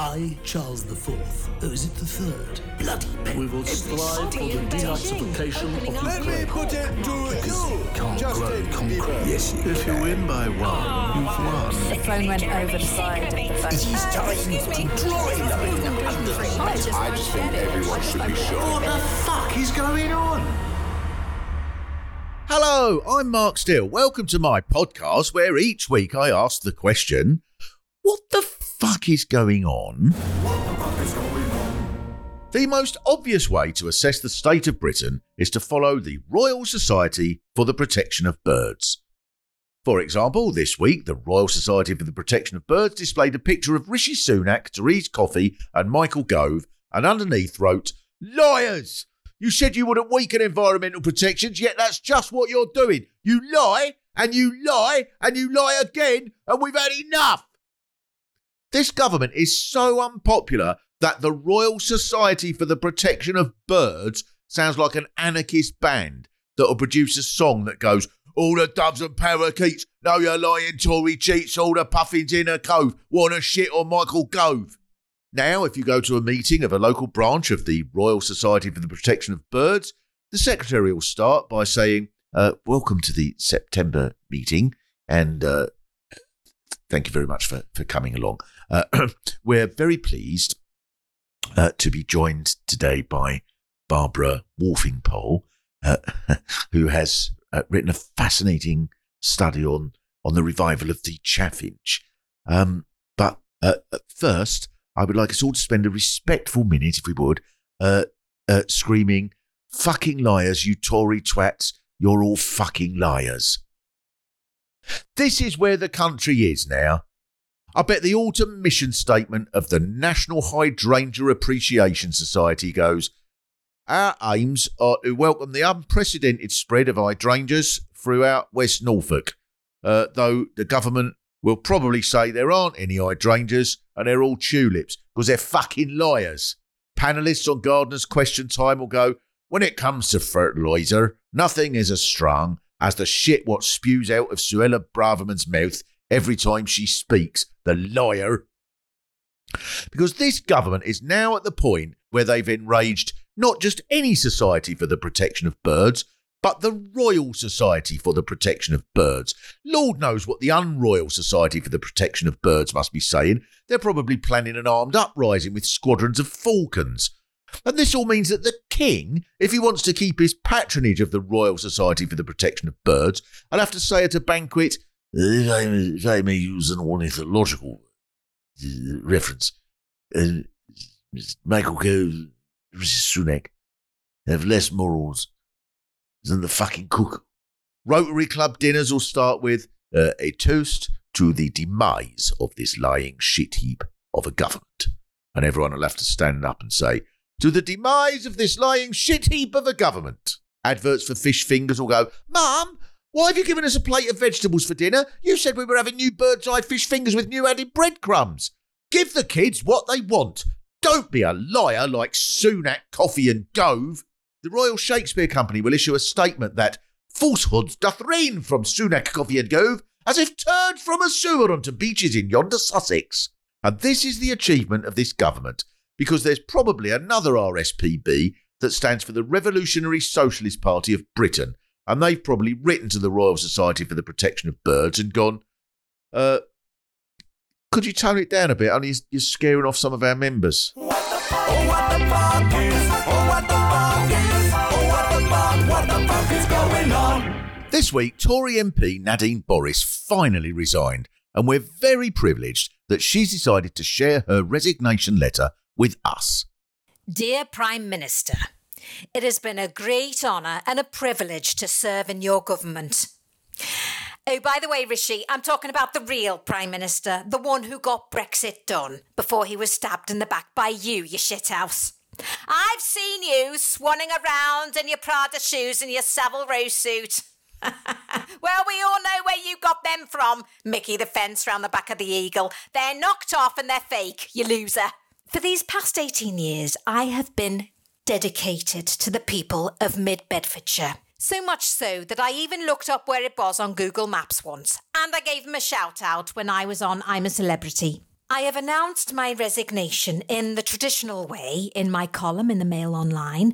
I, Charles the Fourth, oh, is it the third? Bloody pen. We will strive for the denazification of the country. Let me Ukraine. put it to you, Can't grow Justin concrete. Bieber. Yes, you If you win by one, you've won. The phone went over the side of the It phone. is time to dry I just think everyone should be sure. What the fuck is going on? Hello, I'm Mark Steel. Welcome to my podcast where each week I ask the question What the fuck is going on? The most obvious way to assess the state of Britain is to follow the Royal Society for the Protection of Birds. For example, this week the Royal Society for the Protection of Birds displayed a picture of Rishi Sunak, Therese Coffey, and Michael Gove, and underneath wrote, Liars! You said you wouldn't weaken environmental protections, yet that's just what you're doing. You lie, and you lie, and you lie again, and we've had enough! This government is so unpopular that the Royal Society for the Protection of Birds sounds like an anarchist band that will produce a song that goes, All the doves and parakeets, know you're lying Tory cheats, all the puffins in a cove, wanna shit on Michael Gove. Now, if you go to a meeting of a local branch of the Royal Society for the Protection of Birds, the secretary will start by saying, uh, Welcome to the September meeting, and uh, thank you very much for, for coming along. Uh, we're very pleased uh, to be joined today by Barbara Wolfingpole, uh, who has uh, written a fascinating study on, on the revival of the chaffinch. Um, but uh, first, I would like us all to spend a respectful minute, if we would, uh, screaming, fucking liars, you Tory twats, you're all fucking liars. This is where the country is now. I bet the autumn mission statement of the National Hydrangea Appreciation Society goes Our aims are to welcome the unprecedented spread of hydrangeas throughout West Norfolk, uh, though the government will probably say there aren't any hydrangeas and they're all tulips because they're fucking liars. Panelists on Gardener's Question Time will go, When it comes to fertiliser, nothing is as strong as the shit what spews out of Suella Braverman's mouth every time she speaks, the liar. Because this government is now at the point where they've enraged not just any society for the protection of birds, but the Royal Society for the Protection of Birds. Lord knows what the Unroyal Society for the Protection of Birds must be saying. They're probably planning an armed uprising with squadrons of falcons. And this all means that the King, if he wants to keep his patronage of the Royal Society for the Protection of Birds, I'll have to say at a banquet, if I, if I may use an ornithological reference, uh, Michael Gove, Rishi Sunak have less morals than the fucking cook. Rotary Club dinners will start with uh, a toast to the demise of this lying shit heap of a government. And everyone will have to stand up and say, to the demise of this lying shit heap of a government. Adverts for fish fingers will go, Mum, why have you given us a plate of vegetables for dinner? You said we were having new Birds Eye fish fingers with new added breadcrumbs. Give the kids what they want. Don't be a liar like Sunak, Coffey, and Gove. The Royal Shakespeare Company will issue a statement that falsehoods doth rain from Sunak, Coffey, and Gove, as if turned from a sewer onto beaches in yonder Sussex. And this is the achievement of this government, because there's probably another RSPB that stands for the Revolutionary Socialist Party of Britain, and they've probably written to the Royal Society for the Protection of Birds and gone, uh, could you tone it down a bit? Only you're scaring off some of our members. This week, Tory MP Nadine Boris finally resigned, and we're very privileged that she's decided to share her resignation letter with us. Dear Prime Minister, it has been a great honour and a privilege to serve in your government. Oh, by the way, Rishi, I'm talking about the real Prime Minister, the one who got Brexit done before he was stabbed in the back by you, you shithouse. I've seen you swanning around in your Prada shoes and your Savile Row suit. well, we all know where you got them from, Mickey the fence round the back of the eagle. They're knocked off and they're fake, you loser. For these past 18 years, I have been dedicated to the people of Mid Bedfordshire. So much so that I even looked up where it was on Google Maps once, and I gave them a shout out when I was on I'm a Celebrity. I have announced my resignation in the traditional way in my column in the Mail Online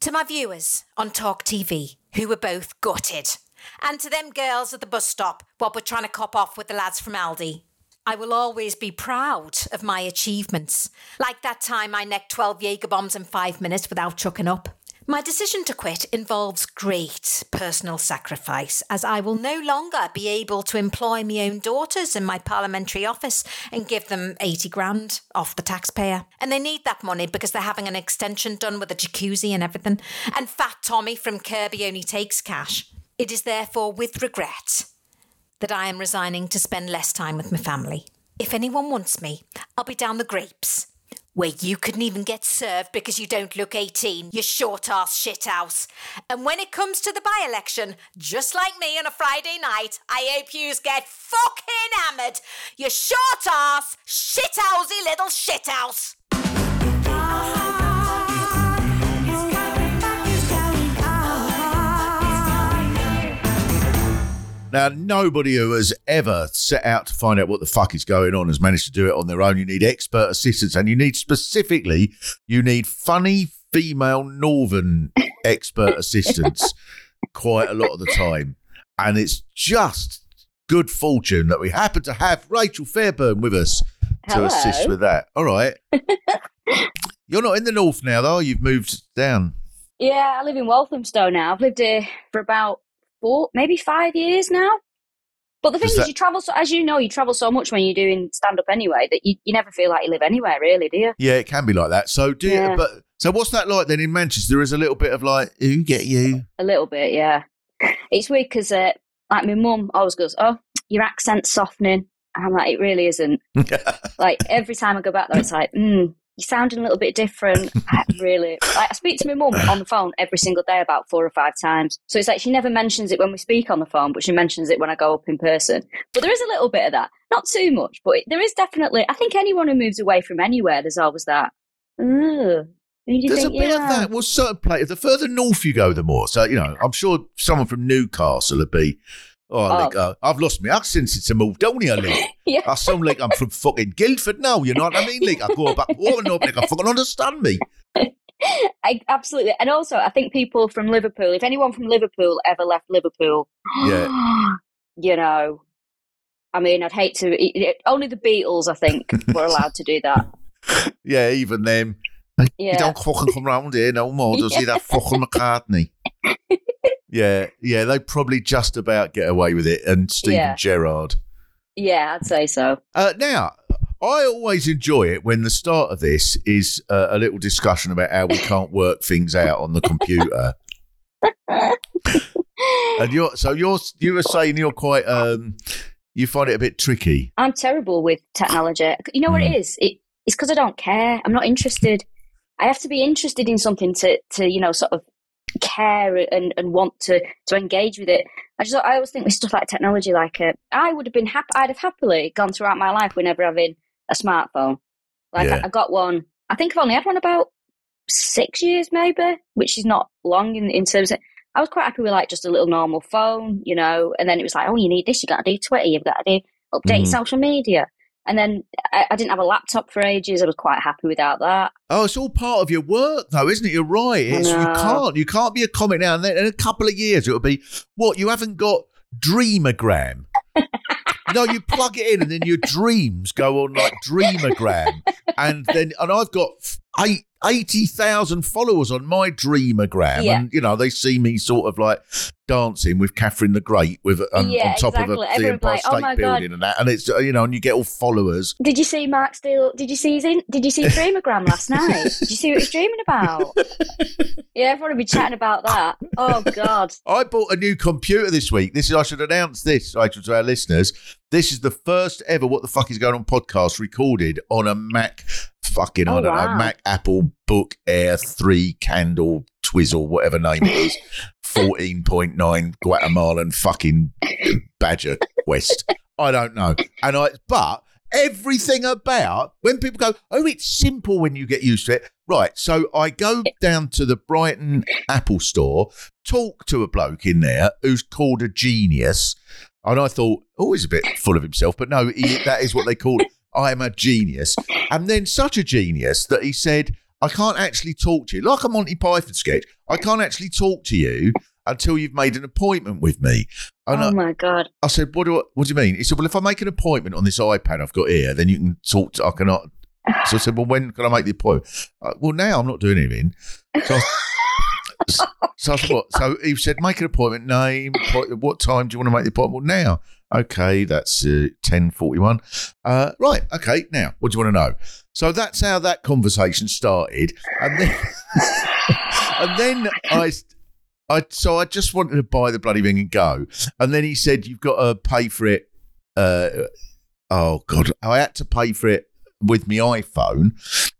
to my viewers on Talk TV, who were both gutted, and to them girls at the bus stop while we're trying to cop off with the lads from Aldi. I will always be proud of my achievements, like that time I necked 12 Jaeger bombs in five minutes without chucking up. My decision to quit involves great personal sacrifice, as I will no longer be able to employ my own daughters in my parliamentary office and give them 80 grand off the taxpayer. And they need that money because they're having an extension done with a jacuzzi and everything. And Fat Tommy from Kirby only takes cash. It is therefore with regret that I am resigning to spend less time with my family. If anyone wants me, I'll be down the grapes where you couldn't even get served because you don't look 18, you short ass shithouse. And when it comes to the by election, just like me on a Friday night, I hope yous get fucking hammered, you short ass, shithousey little shithouse. Now, nobody who has ever set out to find out what the fuck is going on has managed to do it on their own. You need expert assistance, and you need specifically, you need funny female northern expert assistance quite a lot of the time. And it's just good fortune that we happen to have Rachel Fairburn with us to assist with that. All right. You're not in the north now, though. You've moved down. Yeah, I live in Walthamstow now. I've lived here for about four, maybe five years now. But the thing Does is, that- you travel so, as you know, you travel so much when you're doing stand up anyway that you, you never feel like you live anywhere, really, do you? Yeah, it can be like that. So do you, but so what's that like then in Manchester? There is a little bit of like, who get you? A little bit, yeah. It's weird because, uh, like, my mum always goes, "Oh, your accent's softening." And I'm like, "It really isn't." like every time I go back there, it's like, "Hmm, you're sounding a little bit different." I really, like, I speak to my mum on the phone every single day about four or five times. So it's like she never mentions it when we speak on the phone, but she mentions it when I go up in person. But there is a little bit of that, not too much, but there is definitely. I think anyone who moves away from anywhere, there's always that. Ugh. There's a bit of that. Well, certain places, the further north you go, the more. So, you know, I'm sure someone from Newcastle would be, oh, Oh. like, uh, I've lost my accent since I moved down here, like. Yeah. I sound like I'm from fucking Guildford now, you know what I mean? Like, I go back home and nobody can fucking understand me. I, absolutely. And also, I think people from Liverpool, if anyone from Liverpool ever left Liverpool, Yeah. you know, I mean, I'd hate to. It, only the Beatles, I think, were allowed to do that. Yeah, even them. Like, Yeah. You don't fucking come round here no more, does he? That fucking McCartney. Yeah, yeah, they probably just about get away with it. And Stephen Yeah. Gerrard. Yeah, I'd say so. Uh, now, I always enjoy it when the start of this is uh, a little discussion about how we can't work things out on the computer. and you're so you're you were saying you're quite um you find it a bit tricky. I'm terrible with technology. You know what Mm. it is? It, it's because I don't care. I'm not interested. I have to be interested in something to, to you know, sort of care and, and want to, to engage with it. I just I always think with stuff like technology, like uh, I would have been happy. I'd have happily gone throughout my life whenever having a smartphone. Like Yeah. I, I got one. I think I've only had one about six years, maybe, which is not long in, in terms of. I was quite happy with like just a little normal phone, you know, and then it was like, oh, you need this, you got to do Twitter, you've got to do update Mhm. social media. And then I, I didn't have a laptop for ages. I was quite happy without that. Oh, it's all part of your work, though, isn't it? You're right. It's, you can't you can't be a comic now and then. In a couple of years, it'll be what you haven't got Dreamogram. no, you plug it in, and then your dreams go on like Dreamogram, and then and I've got eight. 80,000 followers on my Dreamogram. Yeah. And, you know, they see me sort of like dancing with Catherine the Great with um, Yeah, on top exactly. of a, the Empire like, "Oh State God." Building and that. And it's, uh, you know, and you get all followers. Did you see Mark Steel? Did you see his in, Did you see his dreamogram last night? Did you see what he's dreaming about? Yeah, everyone will be chatting about that. Oh God. I bought a new computer this week. This is I should announce this, Rachel, to our listeners. This is the first ever What the Fuck is Going On podcast recorded on a Mac fucking, I Oh, don't know. Mac Apple Book Air 3 Candle Twizzle, whatever name it is. 14.9 Guatemalan fucking Badger West. I don't know. And I, but everything about when people go, oh, it's simple when you get used to it. Right. So I go down to the Brighton Apple store, talk to a bloke in there who's called a genius. And I thought, oh, he's a bit full of himself. But no, he, that is what they call it. I am a genius. And then such a genius that he said, I can't actually talk to you. Like a Monty Python sketch, I can't actually talk to you until you've made an appointment with me. And Oh my God. I said, what do I, what do you mean? He said, well, if I make an appointment on this iPad I've got here, then you can talk to, I cannot. So I said, well, when can I make the appointment? Uh, well, now I'm not doing anything. So I, so I said, what? So he said, make an appointment, name, what time do you want to make the appointment? Well, now. Okay, that's uh, 10.41. Uh, right, okay, now, what do you want to know? So that's how that conversation started. And then, and then I, I, so I just wanted to buy the bloody thing and go. And then he said, "You've got to pay for it." Uh, oh God, I had to pay for it with my iPhone,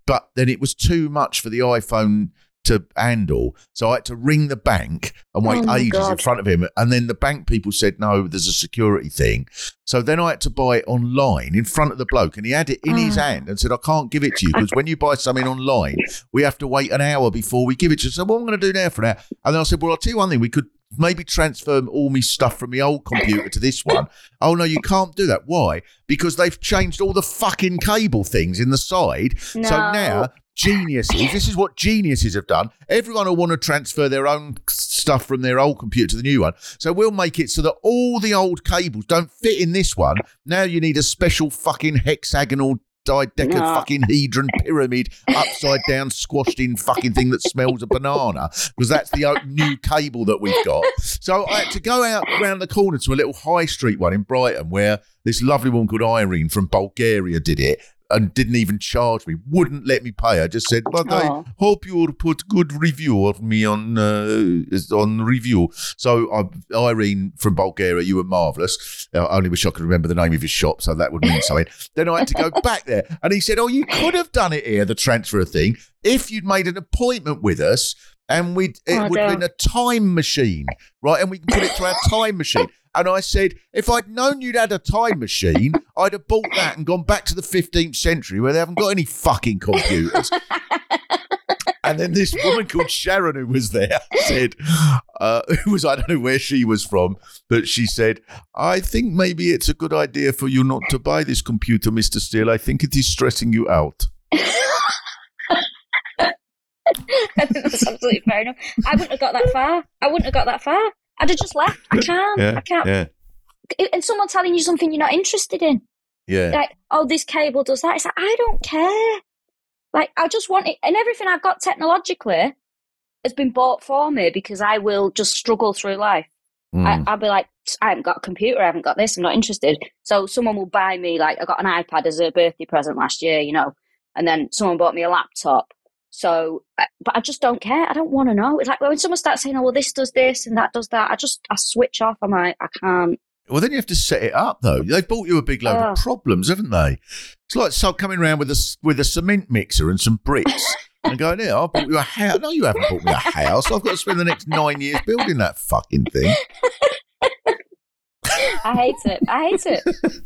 but then it was too much for the iPhone to handle. So I had to ring the bank and wait Oh ages in front of him. And then the bank people said, "No, there's a security thing." So then I had to buy it online in front of the bloke, and he had it in his Oh. hand and said, "I can't give it to you because when you buy something online, we have to wait an hour before we give it to you." So what am I going to do now for an hour? And then I said, "Well, I'll tell you one thing. We could maybe transfer all my stuff from the old computer to this one." oh no, you can't do that. Why? Because they've changed all the fucking cable things in the side. So now. Geniuses. This is what geniuses have done. Everyone will want to transfer their own stuff from their old computer to the new one. So we'll make it so that all the old cables don't fit in this one. Now you need a special fucking hexagonal dideca No. fucking hedron pyramid upside down squashed in fucking thing that smells of banana because that's the new cable that we've got. So I had to go out round the corner to a little high street one in Brighton where this lovely woman called Irene from Bulgaria did it. And didn't even charge me, wouldn't let me pay. I just said, "But I hope you will put good review of me on uh, on review." So, uh, Irene from Bulgaria, you were marvelous. I only wish I could remember the name of his shop, so that would mean something. then I had to go back there, and he said, "Oh, you could have done it here, the transfer thing, if you'd made an appointment with us." And we'd it Oh, would have been a time machine, right? And we can put it through our time machine. And I said, if I'd known you'd had a time machine, I'd have bought that and gone back to the 15th century where they haven't got any fucking computers. and then this woman called Sharon, who was there, said, uh, who was, I don't know where she was from, but she said, I think maybe it's a good idea for you not to buy this computer, Mr. Steel. I think it is stressing you out. I think that's absolutely fair enough. I wouldn't have got that far. I wouldn't have got that far. I'd have just left. I can't. Yeah, I can't. yeah, And someone telling you something you're not interested in, yeah. like, oh, this cable does that. It's like I don't care. Like I just want it, and everything I've got technologically has been bought for me because I will just struggle through life. Mm. I, I'll be like, I haven't got a computer, I haven't got this, I'm not interested. So someone will buy me like I got an iPad as a birthday present last year, you know, and then someone bought me a laptop. So, but I just don't care. I don't want to know. It's like when someone starts saying, "Oh, well, this does this and that does that," I just I switch off. I'm like, I can't. Well, then you have to set it up, though. They've bought you a big load Oh. of problems, haven't they? It's like so coming around with a with a cement mixer and some bricks and going, "Yeah, I bought you a house." No, you haven't bought me a house. I've got to spend the next nine years building that fucking thing. I hate it. I hate it.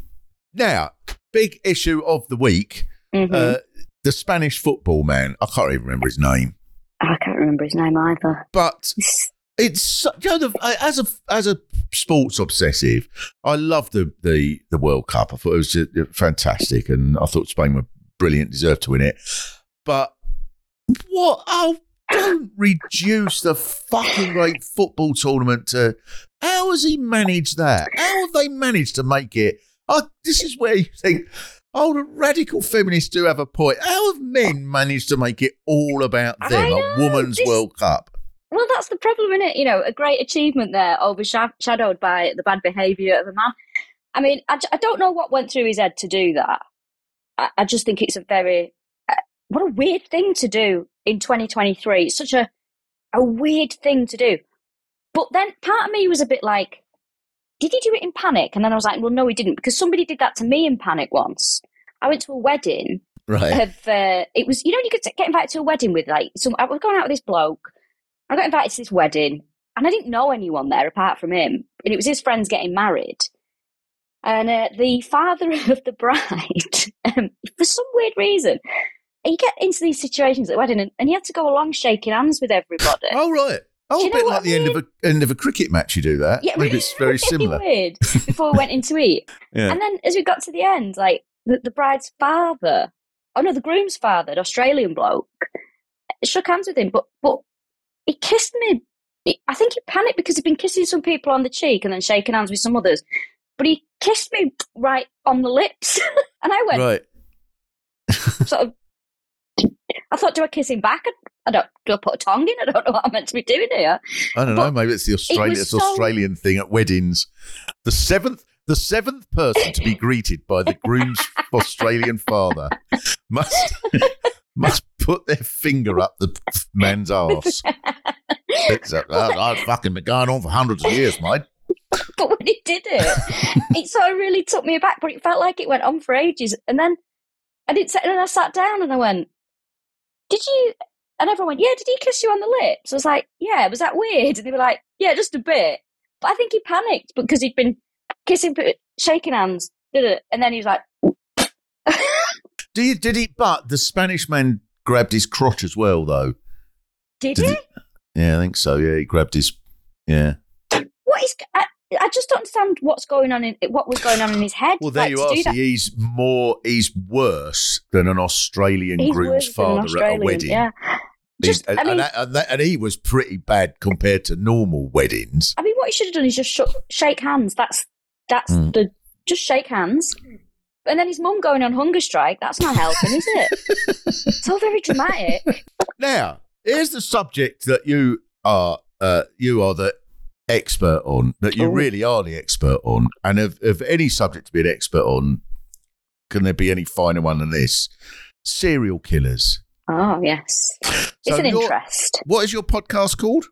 Now, big issue of the week: Mhm. uh, the Spanish football man. I can't even remember his name, I can't remember his name either. but it's you know as a as a sports obsessive, I love the the the World Cup. I thought it was uh, fantastic, and I thought Spain were brilliant, deserved to win it. But what? Oh, don't reduce the fucking great football tournament to. How has he managed that? How have they managed to make it? oh, this is where you think, oh, the radical feminists do have a point. How have men managed to make it all about I them, a know, woman's this- World Cup? Well, that's the problem, isn't it? You know, a great achievement there overshadowed by the bad behaviour of a man. I mean, I don't know what went through his head to do that. I, I just think it's a very, uh, what a weird thing to do in 2023. It's such a, a weird thing to do. But then part of me was a bit like, did he do it in panic? And then I was like, well, no, he didn't, because somebody did that to me in panic once. I went to a wedding Right. of uh, it was you know you could get invited to a wedding with like some I was going out with this bloke. I got invited to this wedding and I didn't know anyone there apart from him, and it was his friends getting married. And uh, the father of the bride, um, for some weird reason, you get into these situations at the wedding, and, and you have to go along shaking hands with everybody. Oh, right. Oh, a bit like I the end of a end of a cricket match. You do that. Yeah, Maybe it's very really similar. weird. Before we went in to eat, Yeah. and then as we got to the end, like the, the bride's father, oh no, the groom's father, the Australian bloke, shook hands with him, but but he kissed me. He- I think he panicked because he'd been kissing some people on the cheek and then shaking hands with some others. But he kissed me right on the lips, and I went Right. sort of. I thought, do I kiss him back? I don't. Do I put a tongue in? I don't know what I'm meant to be doing here. I don't know. Maybe it's the Australian, was it's so- Australian thing at weddings. The seventh, the seventh person to be greeted by the groom's Australian father must must put their finger up the man's arse. That, that's fucking been going on for hundreds of years, mate. but when he did it, it sort of really took me aback. But it felt like it went on for ages. And then I didn't and then I sat down and I went, "Did you?" And everyone went, "Yeah." Did he kiss you on the lips? I was like, "Yeah." Was that weird? And they were like, "Yeah, just a bit." But I think he panicked because he'd been kissing, shaking hands, did it? And then he was like, Do you, did he? But the Spanish man grabbed his crotch as well, though. "Did, Did he? he- Yeah, I think so. Yeah, he grabbed his. Yeah. What is?" I, I just don't understand what's going on in what was going on in his head. Well, there like, you are. See, that. he's more. He's worse than an Australian He's groom's than an father at a wedding. Yeah. Just, and, I mean, and, that- and that- and he was pretty bad compared to normal weddings. I mean, what he should have done is just sh- shake hands. That's that's Mm. the just shake hands. And then his mum going on hunger strike. That's not helping, is it? it's all very dramatic. Now, here's the subject that you are uh, you are the expert on, that you Oh. really are the expert on. And of, of any subject to be an expert on, can there be any finer one than this? Serial killers. Oh yes, it's So an your- interest. What is your podcast called?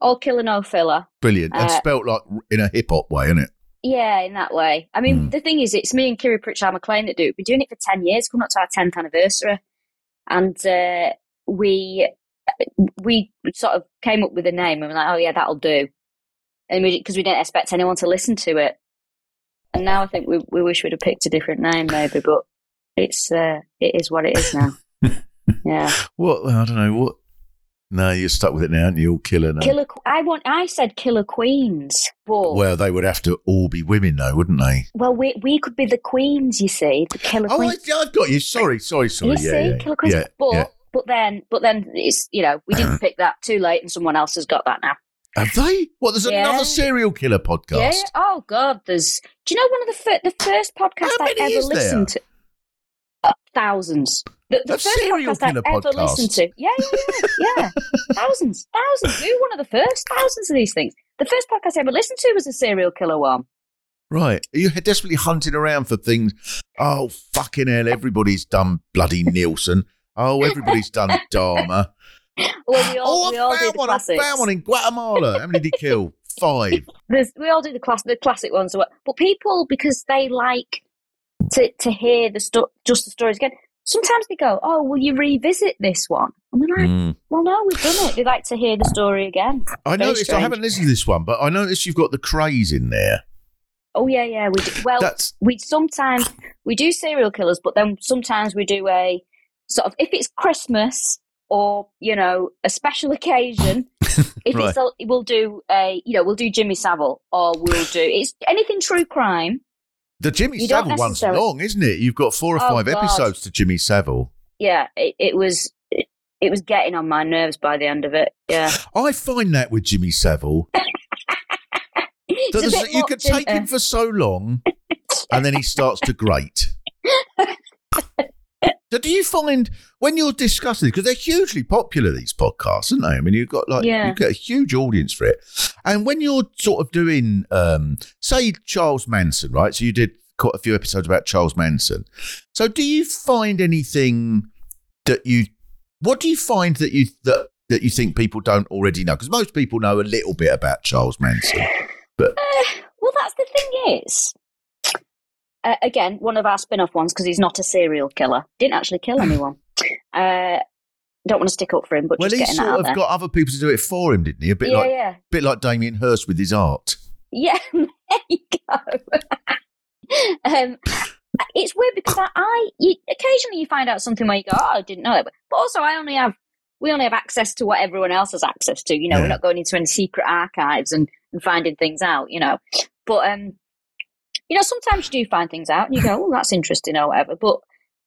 All killer, no filler. Brilliant. and Uh, spelt like in a hip hop way, isn't it? Yeah, in that way. I mean, Mm. the thing is, it's me and Kiri Pritchard McLean that do it. We've been doing it for 10 years, coming up to our 10th anniversary. And uh, we we sort of came up with a name and we're like, oh, yeah, that'll do. And we Because we didn't expect anyone to listen to it. And now I think we, we wish we'd have picked a different name, maybe, but it's uh, it is what it is now. yeah. What? I don't know. What? No, you're stuck with it now, aren't you? All killer now. Killer, I want. I said Killer Queens, but well, they would have to all be women, though, wouldn't they? Well, we we could be the queens. You see, the Killer Oh, Queens. I, I've got you. Sorry, sorry, sorry. you yeah, see, yeah, Killer Queens. yeah, but yeah. but then but then it's you know we didn't pick that too late, and someone else has got that now. Have they? What? There's Yeah. another serial killer podcast. Yeah. Oh God, there's. Do you know one of the fir- the first podcasts I ever is there? listened to? Uh, thousands. The, the first podcast I ever listened to. Yeah, yeah, yeah, yeah. thousands, thousands. We were one of the first. Thousands of these things. The first podcast I ever listened to was a serial killer one. Right. Are you desperately hunting around for things? Oh, fucking hell. Everybody's done bloody Nilsen. Oh, everybody's done Dahmer. Well, we all oh, we all I do found one. I found one in Guatemala. How many did he kill? Five. There's, we all do the class, the classic ones. But people, because they like to to hear the sto- just the stories again. Sometimes they go, "Oh, will you revisit this one?" And we're like, Mm. "Well, no, we've done it." They like to hear the story again. I Very noticed, I haven't listened to this one, but I noticed you've got the Krays in there. Oh yeah, yeah. We do. well, That's- we sometimes we do serial killers, but then sometimes we do a sort of if it's Christmas or you know a special occasion. If Right. it's a, we'll do a you know we'll do Jimmy Savile or we'll do it's anything true crime. The Jimmy You Savile one's long, isn't it? You've got four or Oh, five God. episodes to Jimmy Savile. Yeah, it, it was it, it was getting on my nerves by the end of it. Yeah, I find that with Jimmy Savile. That you could take him for so long, and then he starts to grate. So do you find when you're discussing because they're hugely popular these podcasts, aren't they? I mean, you've got like Yeah. you get a huge audience for it, and when you're sort of doing, um, say, Charles Manson, right? So you did quite a few episodes about Charles Manson. So do you find anything that you? What do you find that you that that you think people don't already know? Because most people know a little bit about Charles Manson, but Uh, well, that's the thing is, uh, again, one of our spin-off ones because he's not a serial killer. Didn't actually kill anyone. Uh, don't want to stick up for him, but well, just he getting that sort out of there. got other people to do it for him, didn't he? A bit yeah, like yeah, bit like Damien Hirst with his art. yeah. there you go. um, it's weird because I, I you, occasionally you find out something where you go, "Oh, I didn't know that," but, but also I only have we only have access to what everyone else has access to. You know, Yeah. we're not going into any secret archives and, and finding things out. You know, but um, you know, sometimes you do find things out and you go, "Oh, that's interesting" or whatever. But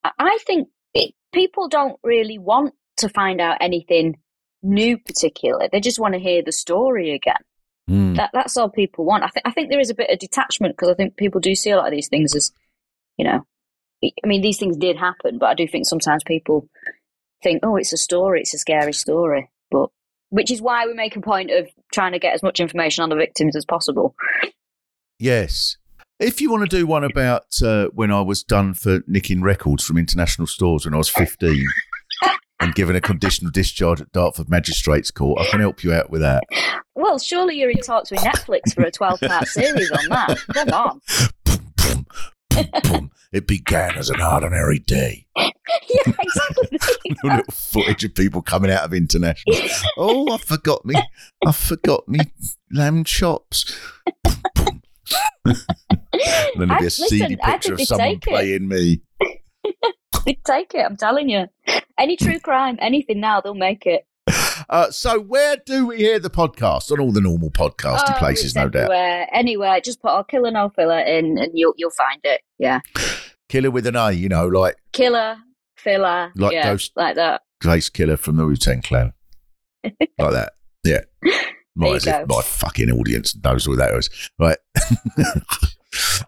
I- think it, people don't really want to find out anything new, particularly. They just want to hear the story again. Mm. That that's all people want. I think I think there is a bit of detachment because I think people do see a lot of these things as, you know, I mean these things did happen, but I do think sometimes people think, oh, it's a story, it's a scary story, but which is why we make a point of trying to get as much information on the victims as possible. Yes. If you want to do one about uh, when I was done for nicking records from international stores when I was 15 and given a conditional discharge at Dartford Magistrates Court, I can help you out with that. Well, surely you're in talks with Netflix for a twelve part series on that. Come on. Boom, boom, boom, boom. It began as an ordinary day. yeah, exactly. little footage of people coming out of international. Oh, I forgot me. I forgot me lamb chops. then there'd I- be a listen, seedy picture of someone playing me. They'd take it. I'm telling you. Any true crime, anything now, they'll make it. Uh, so, where do we hear the podcast? On all the normal podcasting Oh, places, no doubt. Anywhere, just put our killer no filler" in, and you'll you'll find it. Yeah, Killer with an A, you know, like killer filler, Like yeah, Ghost- like that. Grace Killer from the Wu Tang Clan. like that. Yeah. My, you as if my fucking audience knows what that is. Right.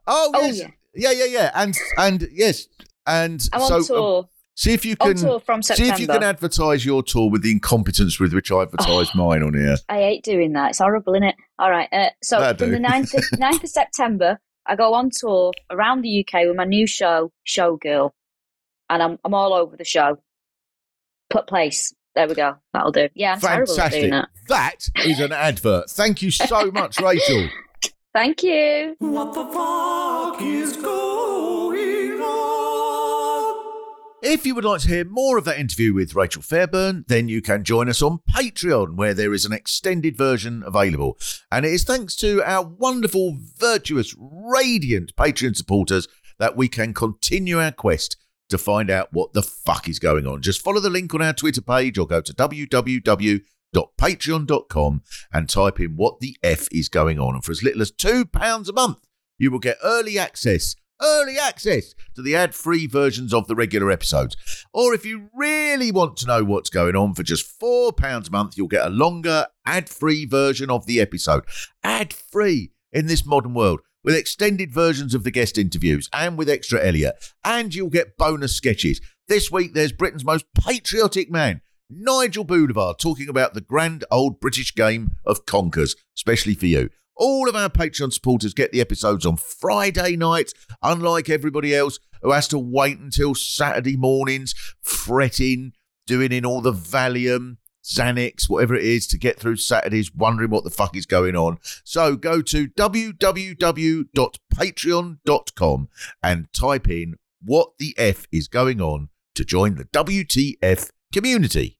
Oh, Oh, yes. yeah. yeah, yeah, yeah. And, and yes. And I'm so on um, see if you can tour from see if you can advertise your tour with the incompetence with which I advertise mine on here. I hate doing that. It's horrible, isn't it? All right. Uh, so I from do. the 9th of, 9th of September, I go on tour around the UK with my new show, Showgirl, and I'm I'm all over the show. Put place. There we go. That'll do. Yeah, I'm terrible at doing Fantastic. that. That is an advert. Thank you so much, Rachel. Thank you. What the fuck is going on? If you would like to hear more of that interview with Rachel Fairburn, then you can join us on Patreon, where there is an extended version available. And it is thanks to our wonderful, virtuous, radiant Patreon supporters that we can continue our quest to find out what the fuck is going on. Just follow the link on our Twitter page or go to www.patreon.com and type in what the F is going on. And for as little as £2 a month, you will get early access early access to the ad free versions of the regular episodes. Or if you really want to know what's going on, for just £4 a month, you'll get a longer ad free version of the episode. Ad free in this modern world. With extended versions of the guest interviews and with extra Elliot. And you'll get bonus sketches. This week, there's Britain's most patriotic man, Nigel Boulevard, talking about the grand old British game of conkers, especially for you. All of our Patreon supporters get the episodes on Friday nights, unlike everybody else who has to wait until Saturday mornings, fretting, doing in all the Valium, Xanax, whatever it is, to get through Saturdays, wondering what the fuck is going on. So go to www.patreon.com and type in what the F is going on to join the WTF community.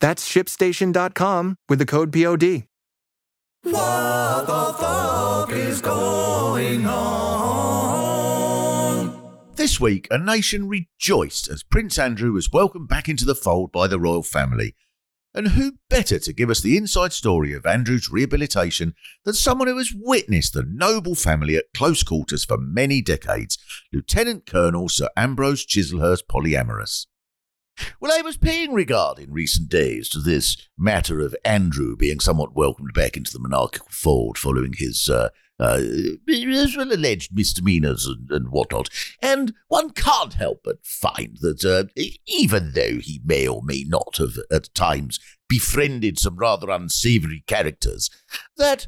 That's shipstation.com with the code POD. What the fuck is going on? This week, a nation rejoiced as Prince Andrew was welcomed back into the fold by the royal family. And who better to give us the inside story of Andrew's rehabilitation than someone who has witnessed the noble family at close quarters for many decades, Lieutenant Colonel Sir Ambrose Chislehurst Polyamorous. Well, I was paying regard in recent days to this matter of Andrew being somewhat welcomed back into the monarchical fold following his uh, uh, alleged misdemeanors and, and whatnot. And one can't help but find that uh, even though he may or may not have at times befriended some rather unsavoury characters, that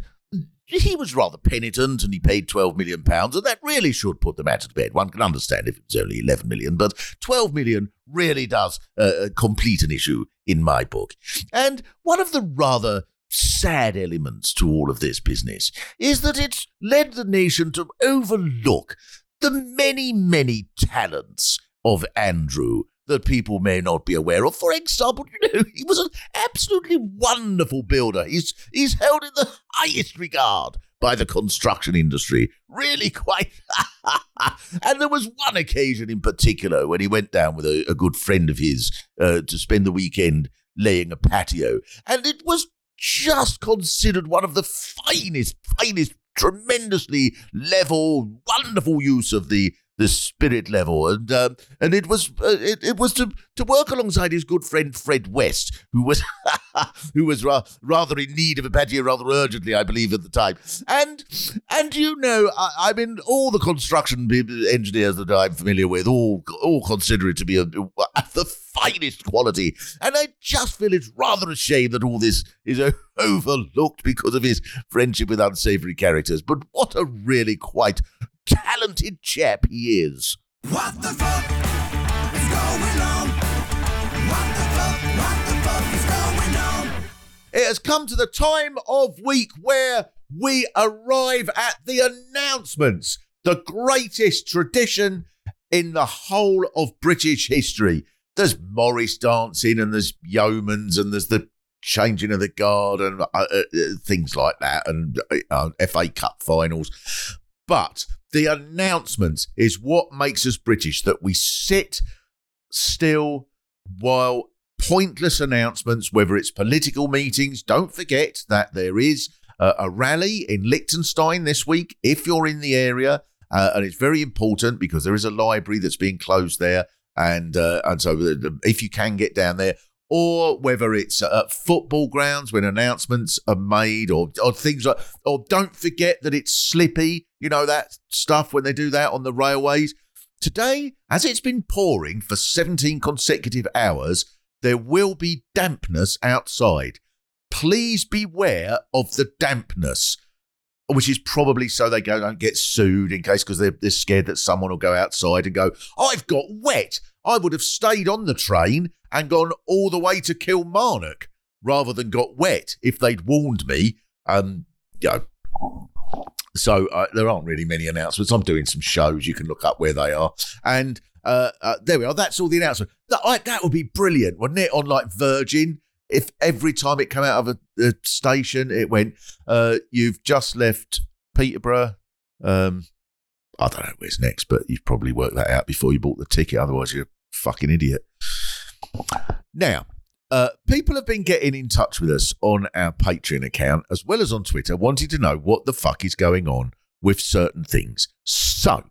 he was rather penitent and he paid 12 million pounds and that really should put the matter to bed. One can understand if it was only 11 million but 12 million really does uh, uh, complete an issue in my book. And one of the rather sad elements to all of this business is that it's led the nation to overlook the many many talents of andrew that people may not be aware of. For example, you know, he was an absolutely wonderful builder. He's he's held in the highest regard by the construction industry. Really quite. and there was one occasion in particular when he went down with a, a good friend of his uh, to spend the weekend laying a patio, and it was just considered one of the finest, finest, tremendously level, wonderful use of the the spirit level, and uh, and it was uh, it, it was to to work alongside his good friend Fred West, who was who was ra- rather in need of a patio rather urgently, I believe, at the time. And and you know, I, I mean, all the construction engineers that I'm familiar with all all consider it to be a, a, the finest quality, and I just feel it's rather a shame that all this is overlooked because of his friendship with unsavory characters. But what a really quite talented chap he is. What the fuck is going on? What the fuck, what the fuck is going on? It has come to the time of week where we arrive at the announcements, the greatest tradition in the whole of British history. There's Morris dancing, and there's yeomans, and there's the changing of the guard, and uh, uh, things like that, and uh, FA Cup finals. But the announcements is what makes us British, that we sit still while pointless announcements, whether it's political meetings, don't forget that there is a, a rally in Liechtenstein this week if you're in the area. Uh, and it's very important because there is a library that's being closed there. And, uh, and so if you can get down there, or whether it's at football grounds when announcements are made, or, or things like, or don't forget that it's slippy, you know, that stuff when they do that on the railways. Today, as it's been pouring for 17 consecutive hours, there will be dampness outside. Please beware of the dampness, which is probably so they go, don't get sued in case because they're, they're scared that someone will go outside and go, I've got wet. I would have stayed on the train and gone all the way to Kilmarnock rather than got wet if they'd warned me. Um, you know, so uh, there aren't really many announcements. I'm doing some shows. You can look up where they are. And uh, uh, there we are. That's all the announcement. That, I, that would be brilliant, wouldn't it? On like Virgin, if every time it came out of a, a station, it went, uh, "You've just left Peterborough." Um, I don't know where's next, but you've probably worked that out before you bought the ticket. Otherwise, you're a fucking idiot. Now, uh, people have been getting in touch with us on our Patreon account as well as on Twitter, wanting to know what the fuck is going on with certain things. So,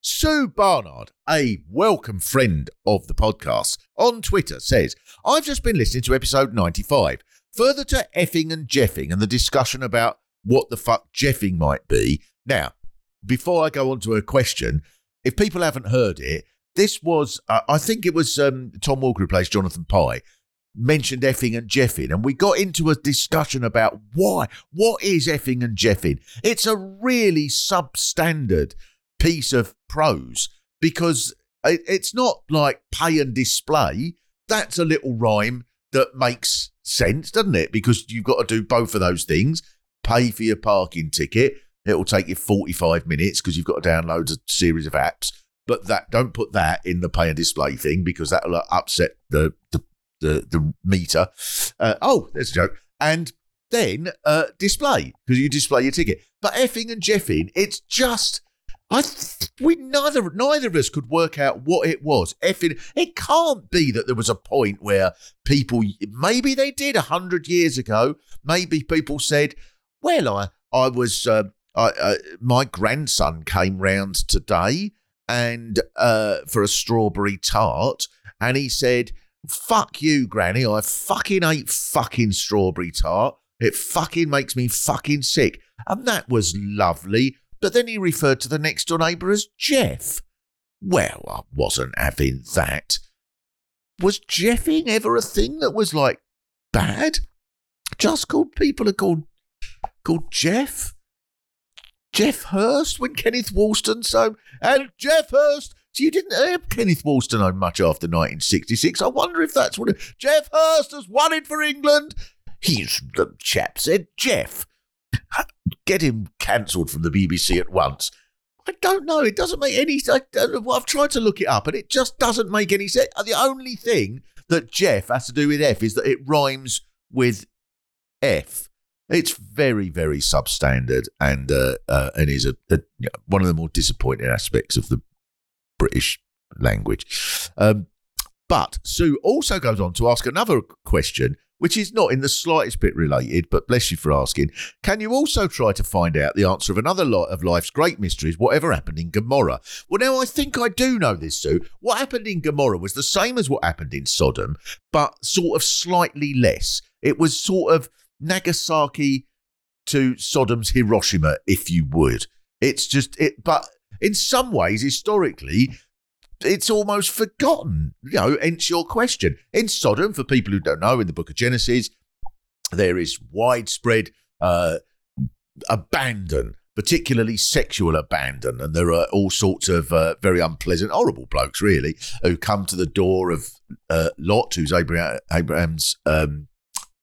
Sue Barnard, a welcome friend of the podcast, on Twitter says, I've just been listening to episode 95. Further to effing and jeffing and the discussion about what the fuck jeffing might be. Now, before I go on to a question, if people haven't heard it, this was, uh, I think it was um, Tom Walker who plays Jonathan Pie, mentioned effing and jeffing, and we got into a discussion about why. What is effing and jeffing? It's a really substandard piece of prose because it, it's not like pay and display. That's a little rhyme that makes sense, doesn't it? Because you've got to do both of those things pay for your parking ticket. It'll take you 45 minutes because you've got to download a series of apps. But that don't put that in the pay and display thing because that'll upset the the the, the meter. Uh, oh, there's a joke. And then uh, display because you display your ticket. But effing and jeffing, it's just I we neither neither of us could work out what it was. Effing, it can't be that there was a point where people maybe they did a hundred years ago. Maybe people said, "Well, I I was uh, Uh, my grandson came round today and uh, for a strawberry tart, and he said." Fuck you, Granny. I fucking ate fucking strawberry tart. It fucking makes me fucking sick. And that was lovely. But then he referred to the next door neighbour as Jeff. Well, I wasn't having that. Was Jeffing ever a thing that was like bad? Just called people are called called Jeff? Geoff Hurst when Kenneth Wolstenholme so and Geoff Hurst so you didn't hear Kenneth Wolstenholme on much after 1966. I wonder if that's what Geoff Hurst has won it for England. He's the chap said Jeff. Get him cancelled from the BBC at once. I don't know. It doesn't make any. I, I've tried to look it up, and it just doesn't make any sense. The only thing that Jeff has to do with F is that it rhymes with F. It's very, very substandard, and uh, uh, and is a, a one of the more disappointing aspects of the British language. Um, but Sue also goes on to ask another question, which is not in the slightest bit related, but bless you for asking. Can you also try to find out the answer of another lot of life's great mysteries, whatever happened in Gomorrah? Well, now I think I do know this, Sue. What happened in Gomorrah was the same as what happened in Sodom, but sort of slightly less. It was sort of Nagasaki to Sodom's Hiroshima, if you would. It's just it, but in some ways, historically, it's almost forgotten. You know, hence your question. In Sodom, for people who don't know, in the book of Genesis, there is widespread uh, abandon, particularly sexual abandon. And there are all sorts of uh, very unpleasant, horrible blokes, really, who come to the door of uh, Lot, who's Abraham, Abraham's um,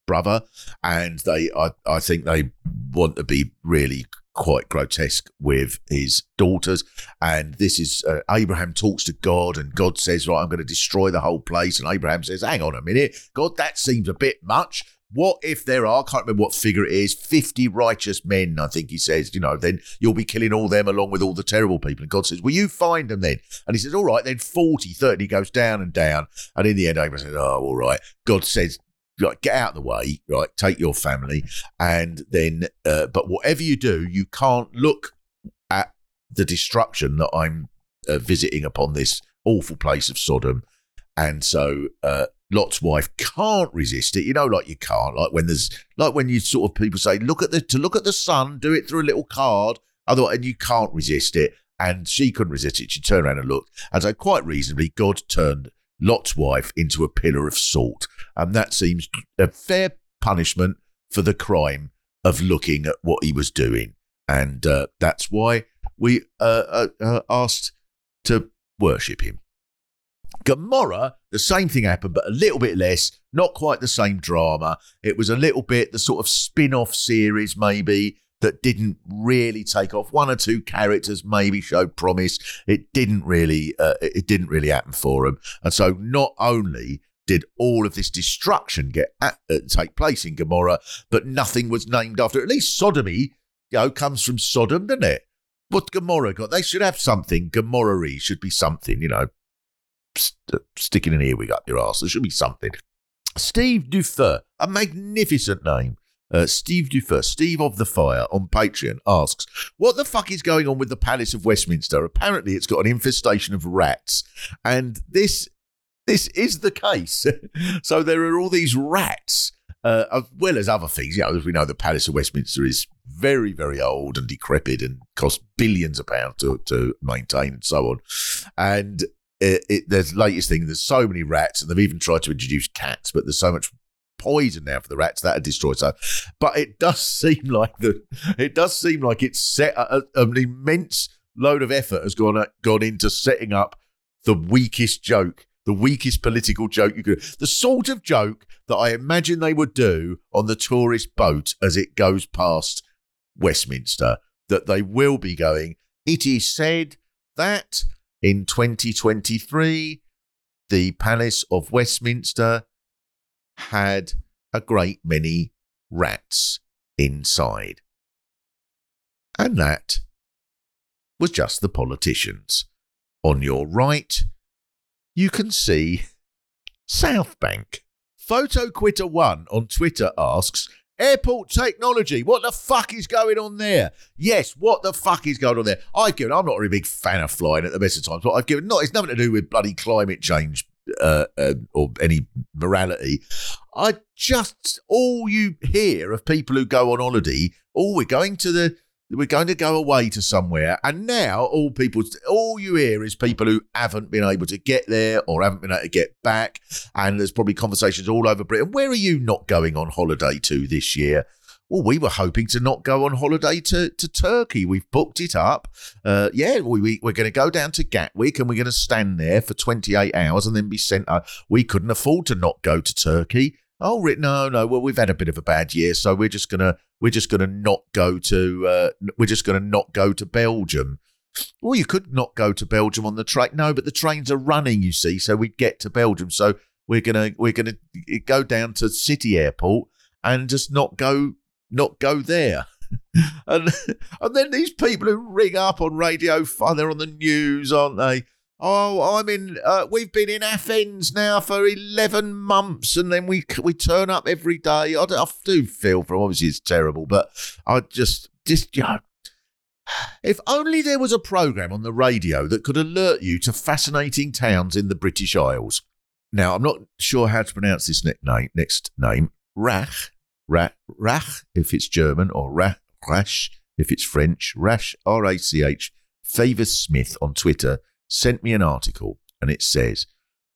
brother. And they, I, I think they want to be really quite grotesque with his daughters. And this is uh, Abraham talks to God, and God says, Right, I'm going to destroy the whole place. And Abraham says, Hang on a minute, God, that seems a bit much. What if there are, I can't remember what figure it is, 50 righteous men, I think he says, you know, then you'll be killing all them along with all the terrible people. And God says, Will you find them then? And he says, All right, then 40, 30 goes down and down. And in the end, Abraham says, Oh, all right. God says, like get out of the way, right? Take your family, and then, uh, but whatever you do, you can't look at the destruction that I'm uh, visiting upon this awful place of Sodom, and so uh, Lot's wife can't resist it. You know, like you can't, like when there's, like when you sort of people say, look at the to look at the sun, do it through a little card, otherwise, and you can't resist it. And she couldn't resist it. She turned around and looked, and so quite reasonably, God turned Lot's wife into a pillar of salt. And that seems a fair punishment for the crime of looking at what he was doing. And uh, that's why we uh, uh, uh asked to worship him. Gomorrah, the same thing happened, but a little bit less, not quite the same drama. It was a little bit the sort of spin off series, maybe, that didn't really take off. One or two characters maybe showed promise. It didn't really, uh, it didn't really happen for them. And so not only did all of this destruction get at, uh, take place in Gomorrah, but nothing was named after. At least sodomy, you know, comes from Sodom, doesn't it? What Gomorrah got? They should have something. Gomorrah should be something, you know. St- uh, sticking an earwig up your ass. There should be something. Steve Dufer, a magnificent name. Uh, Steve Dufer, Steve of the Fire on Patreon asks, What the fuck is going on with the Palace of Westminster? Apparently, it's got an infestation of rats. And this this is the case. so there are all these rats, uh, as well as other things. You know, as we know, the Palace of Westminster is very, very old and decrepit and costs billions of pounds to, to maintain and so on. And it, it, there's latest thing. There's so many rats, and they've even tried to introduce cats, but there's so much poison now for the rats that would destroy so. But it does seem like the it does seem like it's set a, a, an immense load of effort has gone uh, gone into setting up the weakest joke, the weakest political joke you could. The sort of joke that I imagine they would do on the tourist boat as it goes past Westminster. That they will be going. It is said that in 2023, the Palace of Westminster had a great many rats inside. And that was just the politicians. On your right, you can see South Bank. Photo Quitter One on Twitter asks, Airport technology. What the fuck is going on there? Yes, what the fuck is going on there? I've given. I'm not a really big fan of flying at the best of times, but I've given. Not. It's nothing to do with bloody climate change uh, uh, or any morality. I just all you hear of people who go on holiday. Oh, we're going to the we're going to go away to somewhere. And now all people, all you hear is people who haven't been able to get there or haven't been able to get back. And there's probably conversations all over Britain. Where are you not going on holiday to this year? Well, we were hoping to not go on holiday to, to Turkey. We've booked it up. Uh, yeah, we, we, we're going to go down to Gatwick and we're going to stand there for 28 hours and then be sent. Uh, we couldn't afford to not go to Turkey. Oh, no, no. Well, we've had a bit of a bad year, so we're just gonna we're just gonna not go to uh, we're just gonna not go to Belgium. Well, you could not go to Belgium on the train. No, but the trains are running. You see, so we'd get to Belgium. So we're gonna we're gonna go down to City Airport and just not go not go there. and and then these people who ring up on radio, they're on the news, aren't they? Oh, I'm in. Uh, we've been in Athens now for eleven months, and then we we turn up every day. I, I do feel for. Obviously, it's terrible, but I just just you know, if only there was a program on the radio that could alert you to fascinating towns in the British Isles. Now, I'm not sure how to pronounce this next name. Next name, Rach, Rach, if it's German, or Rach, if it's French. Rash, R A C H. Favor Smith on Twitter sent me an article and it says,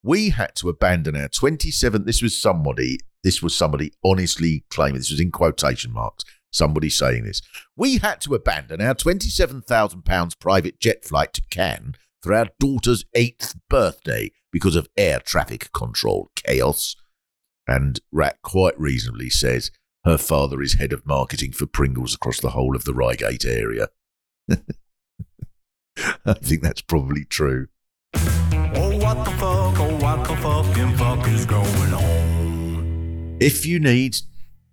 We had to abandon our 27. This was somebody, this was somebody honestly claiming, this was in quotation marks, somebody saying this. We had to abandon our £27,000 private jet flight to Cannes for our daughter's eighth birthday because of air traffic control chaos. And Rat quite reasonably says her father is head of marketing for Pringles across the whole of the Reigate area. I think that's probably true. Oh, what the fuck? Oh, what the fucking fuck is going on? If you need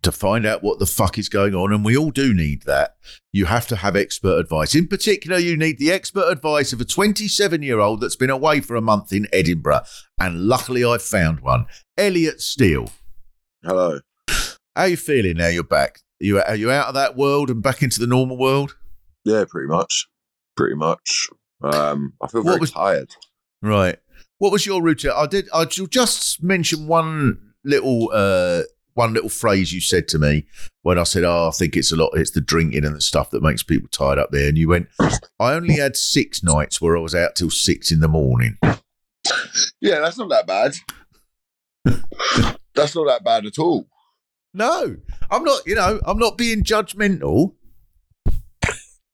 to find out what the fuck is going on, and we all do need that, you have to have expert advice. In particular, you need the expert advice of a 27 year old that's been away for a month in Edinburgh. And luckily, I've found one Elliot Steel. Hello. How are you feeling now you're back? Are you, are you out of that world and back into the normal world? Yeah, pretty much pretty much. Um, I feel very was, tired. Right. What was your routine? I did. I just mention one little uh, one little phrase you said to me when I said, "Oh, I think it's a lot. It's the drinking and the stuff that makes people tired up there." And you went, "I only had six nights where I was out till six in the morning." Yeah, that's not that bad. That's not that bad at all. No, I'm not. You know, I'm not being judgmental.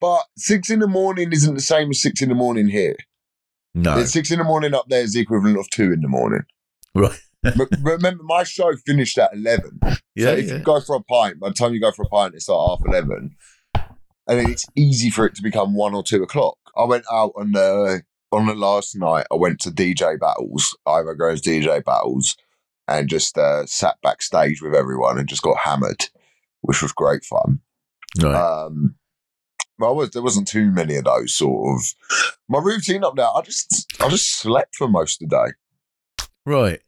But six in the morning isn't the same as six in the morning here. No. Six in the morning up there is the equivalent of two in the morning. Right. remember, my show finished at 11. Yeah. So if yeah. you go for a pint, by the time you go for a pint, it's like half 11. And then it's easy for it to become one or two o'clock. I went out on the, on the last night, I went to DJ battles, Ivo Graham DJ battles, and just uh, sat backstage with everyone and just got hammered, which was great fun. Right. Um, I was there wasn't too many of those sort of my routine up there. I just I just slept for most of the day. Right.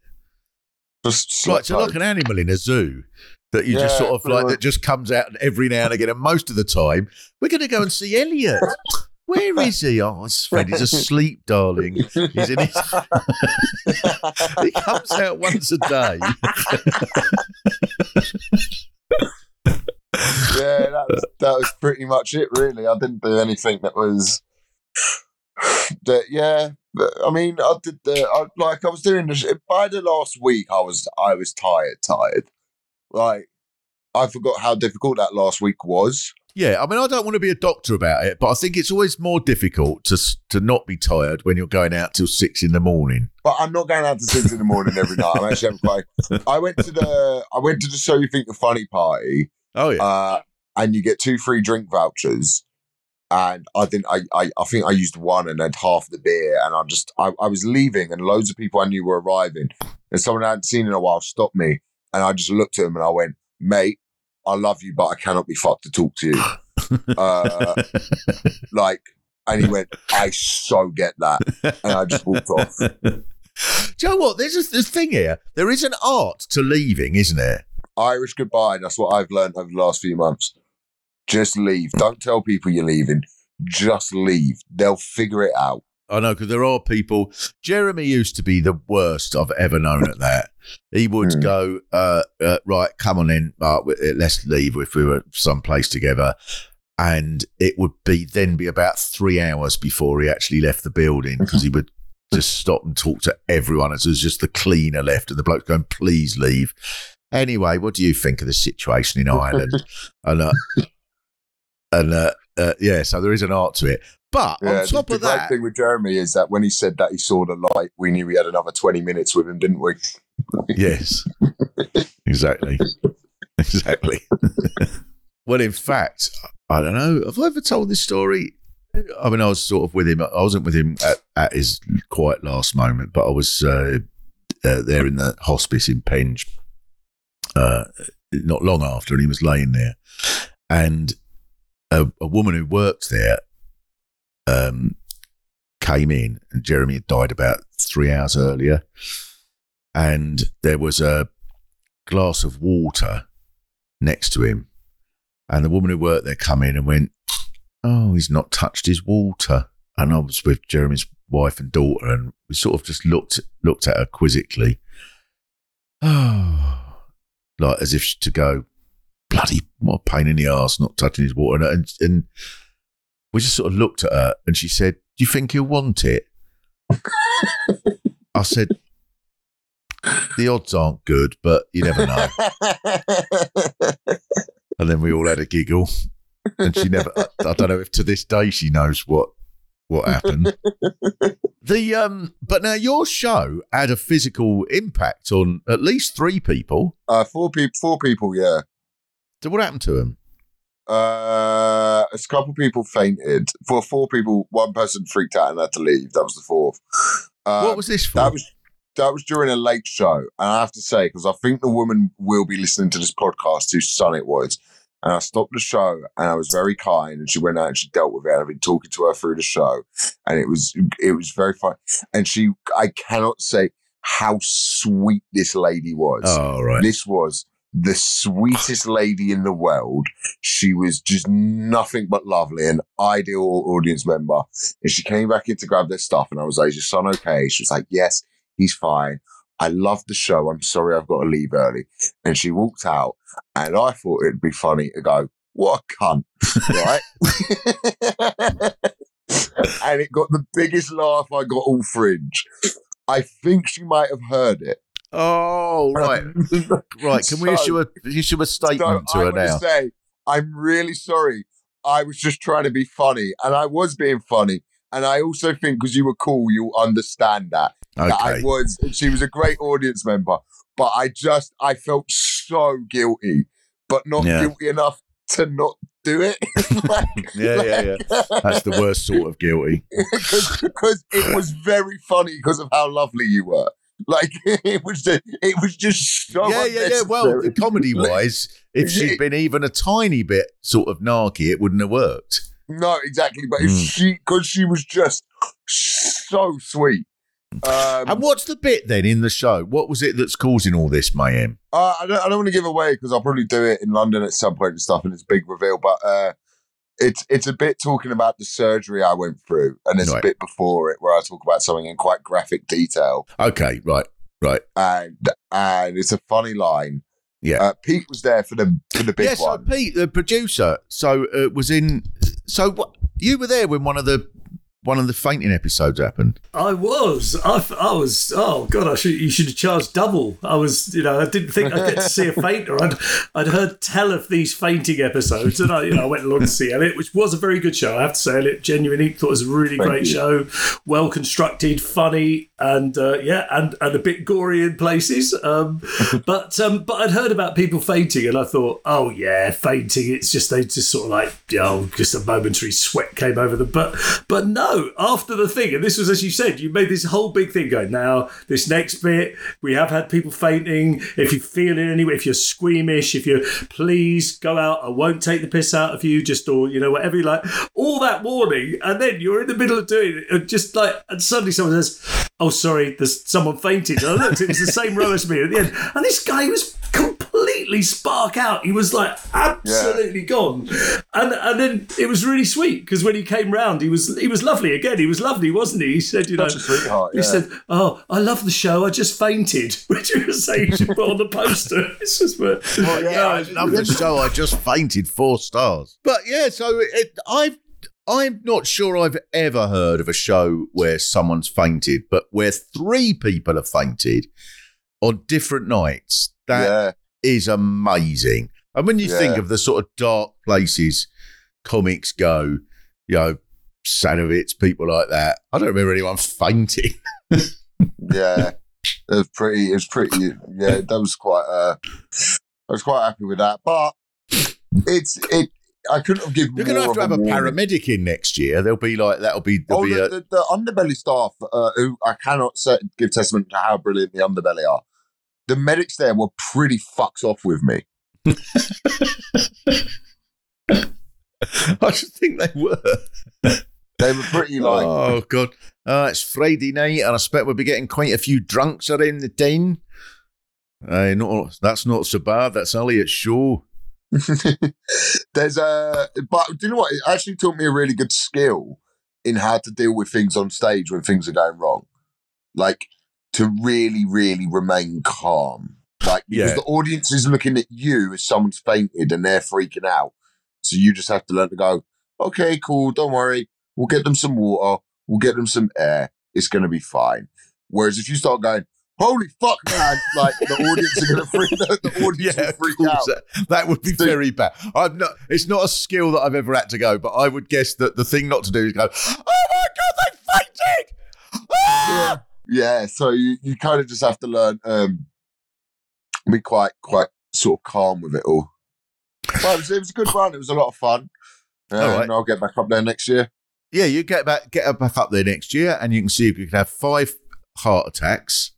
Just like so like an animal in a zoo that you yeah, just sort of like that just comes out every now and again, and most of the time we're going to go and see Elliot. Where is he? Oh, it's Fred. He's asleep, darling. He's in his. he comes out once a day yeah, that was, that was pretty much it, really. I didn't do anything that was. That yeah, I mean, I did the I, like I was doing this by the last week. I was I was tired, tired. Like I forgot how difficult that last week was. Yeah, I mean, I don't want to be a doctor about it, but I think it's always more difficult to to not be tired when you're going out till six in the morning. But I'm not going out to six in the morning every night. I'm actually having quite. I went to the I went to the So You Think the Funny party. Oh yeah, uh, and you get two free drink vouchers. And I think I, I I think I used one and had half the beer, and I just I, I was leaving, and loads of people I knew were arriving, and someone I hadn't seen in a while stopped me, and I just looked at him and I went, "Mate, I love you, but I cannot be fucked to talk to you." uh, like, and he went, "I so get that," and I just walked off. Do you know what? There's a thing here. There is an art to leaving, isn't there? Irish goodbye. That's what I've learned over the last few months. Just leave. Don't tell people you're leaving. Just leave. They'll figure it out. I know because there are people. Jeremy used to be the worst I've ever known at that. He would Hmm. go, uh, uh, right, come on in, uh, uh, let's leave if we were someplace together. And it would be then be about three hours before he actually left the building because he would just stop and talk to everyone. As there's just the cleaner left and the bloke going, please leave. Anyway, what do you think of the situation in Ireland? and uh, and uh, uh, yeah, so there is an art to it. But Yeah, on top the, of the great that, thing with Jeremy is that when he said that he saw the light, we knew we had another 20 minutes with him, didn't we? Yes, exactly, exactly. well, in fact, I don't know. Have I ever told this story? I mean, I was sort of with him. I wasn't with him at, at his quite last moment, but I was uh, uh, there in the hospice in Penge uh, not long after, and he was laying there, and a, a woman who worked there um, came in, and Jeremy had died about three hours earlier, and there was a glass of water next to him, and the woman who worked there come in and went, "Oh, he's not touched his water," and I was with Jeremy's wife and daughter, and we sort of just looked looked at her quizzically, oh, like as if to go, bloody what a pain in the ass not touching his water, and and we just sort of looked at her, and she said, "Do you think he'll want it?" I said, "The odds aren't good, but you never know." and then we all had a giggle, and she never. I, don't know if to this day she knows what what happened. the um, but now your show had a physical impact on at least three people. Uh, four people, four people, yeah. So what happened to them? Uh, a couple people fainted. For four people, one person freaked out and had to leave. That was the fourth. Uh, what was this for? That was that was during a late show, and I have to say because I think the woman will be listening to this podcast whose son it was. And I stopped the show, and I was very kind, and she went out and she dealt with it. I've been talking to her through the show, and it was it was very fun. And she, I cannot say how sweet this lady was. Oh, right. This was the sweetest lady in the world. She was just nothing but lovely, an ideal audience member. And she came back in to grab their stuff, and I was like, "Is your son okay?" She was like, "Yes, he's fine." I love the show. I'm sorry I've got to leave early. And she walked out, and I thought it'd be funny to go, What a cunt, right? and it got the biggest laugh I got all fringe. I think she might have heard it. Oh, right. right. Can we issue a issue a statement so to her now? Say, I'm really sorry. I was just trying to be funny, and I was being funny. And I also think because you were cool, you'll understand that. That I Okay. was. She was a great audience member, but I just I felt so guilty, but not Yeah. guilty enough to not do it. Like- Yeah, yeah, yeah. That's the worst sort of guilty. because it was very funny because of how lovely you were. Like it was just, it was just so yeah, yeah, yeah. Well, comedy wise, if she'd been even a tiny bit sort of narky, it wouldn't have worked. No, exactly. But if Mm. she, because she was just so sweet. Um, and what's the bit then in the show? What was it that's causing all this mayhem? uh, I don't, I don't want to give away because I'll probably do it in London at some point and stuff, and it's a big reveal. But uh, it's it's a bit talking about the surgery I went through, and it's Right. a bit before it where I talk about something in quite graphic detail, Okay, right, right. and and it's a funny line. Yeah. Uh, Pete was there for the for the big yeah, so one. Pete, the producer, so uh, was in. So what? You were there when one of the one of the fainting episodes happened. I was. I, I was. Oh God! I should. You should have charged double. I was. You know, I didn't think I'd get to see a fainter. I'd, I'd heard tell of these fainting episodes, and I, you know, I went along to see Elliot, which was a very good show. I have to say, Elliot genuinely thought it was a really Thank great you. show, well constructed, funny, and uh, yeah, and and a bit gory in places. Um, but um, but I'd heard about people fainting, and I thought, oh yeah, fainting. It's just they just sort of like, you know, just a momentary sweat came over them. But but no, after the thing, and this was as you said, you made this whole big thing going. Now this next bit, we have had people fainting. If you feel it anyway, if you're squeamish, if you please go out, I won't take the piss out of you, just or you know whatever you like. All that warning, and then you're in the middle of doing it, and just like, and suddenly someone says, "Oh, Oh, sorry, there's someone fainted." And I looked, it was the same row as me at the end, and this guy was completely spark out. He was like absolutely gone, and and then it was really sweet because when he came round, he was he was lovely again. He was lovely, wasn't he? He said, you know, Such a sweetheart, he yeah. said, "Oh, I love the show. I just fainted," which you were saying you should put on the poster. It's just, but Well, yeah, I love the show. I just fainted four stars. But yeah, so it, I've. I'm not sure I've ever heard of a show where someone's fainted, but where three people have fainted on different nights. That is amazing. And when you think of the sort of dark places comics go, you know, Sadowitz, people like that, I don't remember anyone fainting. yeah, it was pretty. It was pretty. Yeah, that was quite. Uh, I was quite happy with that, but it's it. I couldn't have given. You're going to have to have a warning. paramedic in next year. There'll be like that'll be Oh, be the, a, the, the underbelly staff, uh, who I cannot give testament to how brilliant the underbelly are. The medics there were pretty fucked off with me. I should think they were. They were pretty like. oh god, uh, it's Friday night, and I expect we'll be getting quite a few drunks around the den. Uh, not that's not so bad. That's Elliot's show. There's a, but do you know what? It actually taught me a really good skill in how to deal with things on stage when things are going wrong. Like to really, really remain calm. Like because Yeah. the audience is looking at you as someone's fainted and they're freaking out. So you just have to learn to go, okay, cool, don't worry. We'll get them some water. We'll get them some air. It's going to be fine. Whereas if you start going, holy fuck, man, like the audience are going to freak, the, the audience will freak out. That, that would be very bad. I'm not. It's not a skill that I've ever had to go, but I would guess that the thing not to do is go. Oh my god, they fainted! yeah. yeah, so you, you kind of just have to learn um be quite quite sort of calm with it all. It was, it was a good run. It was a lot of fun. Uh, All right. And I'll get back up there next year. Yeah, you get back, get back up there next year, and you can see if you can have five heart attacks,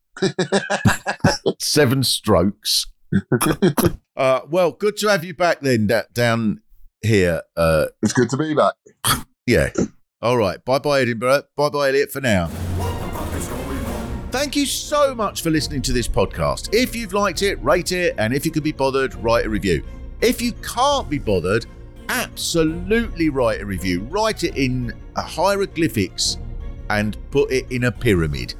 seven strokes. uh, well, good to have you back then da- down here. Uh, it's good to be back. Yeah. All right. Bye bye, Edinburgh. Bye bye, Elliot, for now. Thank you so much for listening to this podcast. If you've liked it, rate it, and if you could be bothered, write a review. If you can't be bothered, absolutely write a review. Write it in hieroglyphics and put it in a pyramid.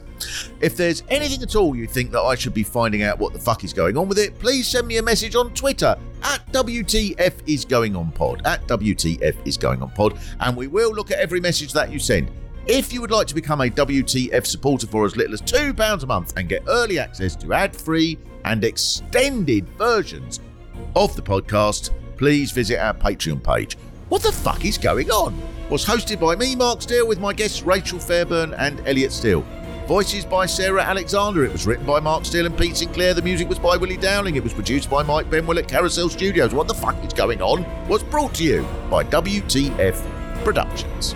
If there's anything at all you think that I should be finding out what the fuck is going on with it, please send me a message on Twitter at WTF is going on pod. At WTF is going on pod, and we will look at every message that you send. If you would like to become a WTF supporter for as little as £2 a month and get early access to ad free and extended versions of the podcast, please visit our Patreon page. What the fuck is going on? Was hosted by me, Mark Steel, with my guests Rachel Fairburn and Elliot Steel. Voices by Sarah Alexander. It was written by Mark Steel and Pete Sinclair. The music was by Willie Dowling. It was produced by Mike Benwell at Carousel Studios. What the fuck is going on? Was brought to you by WTF Productions.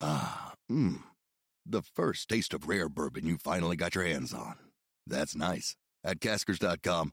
Ah, mmm. The first taste of rare bourbon you finally got your hands on. That's nice. At Caskers.com,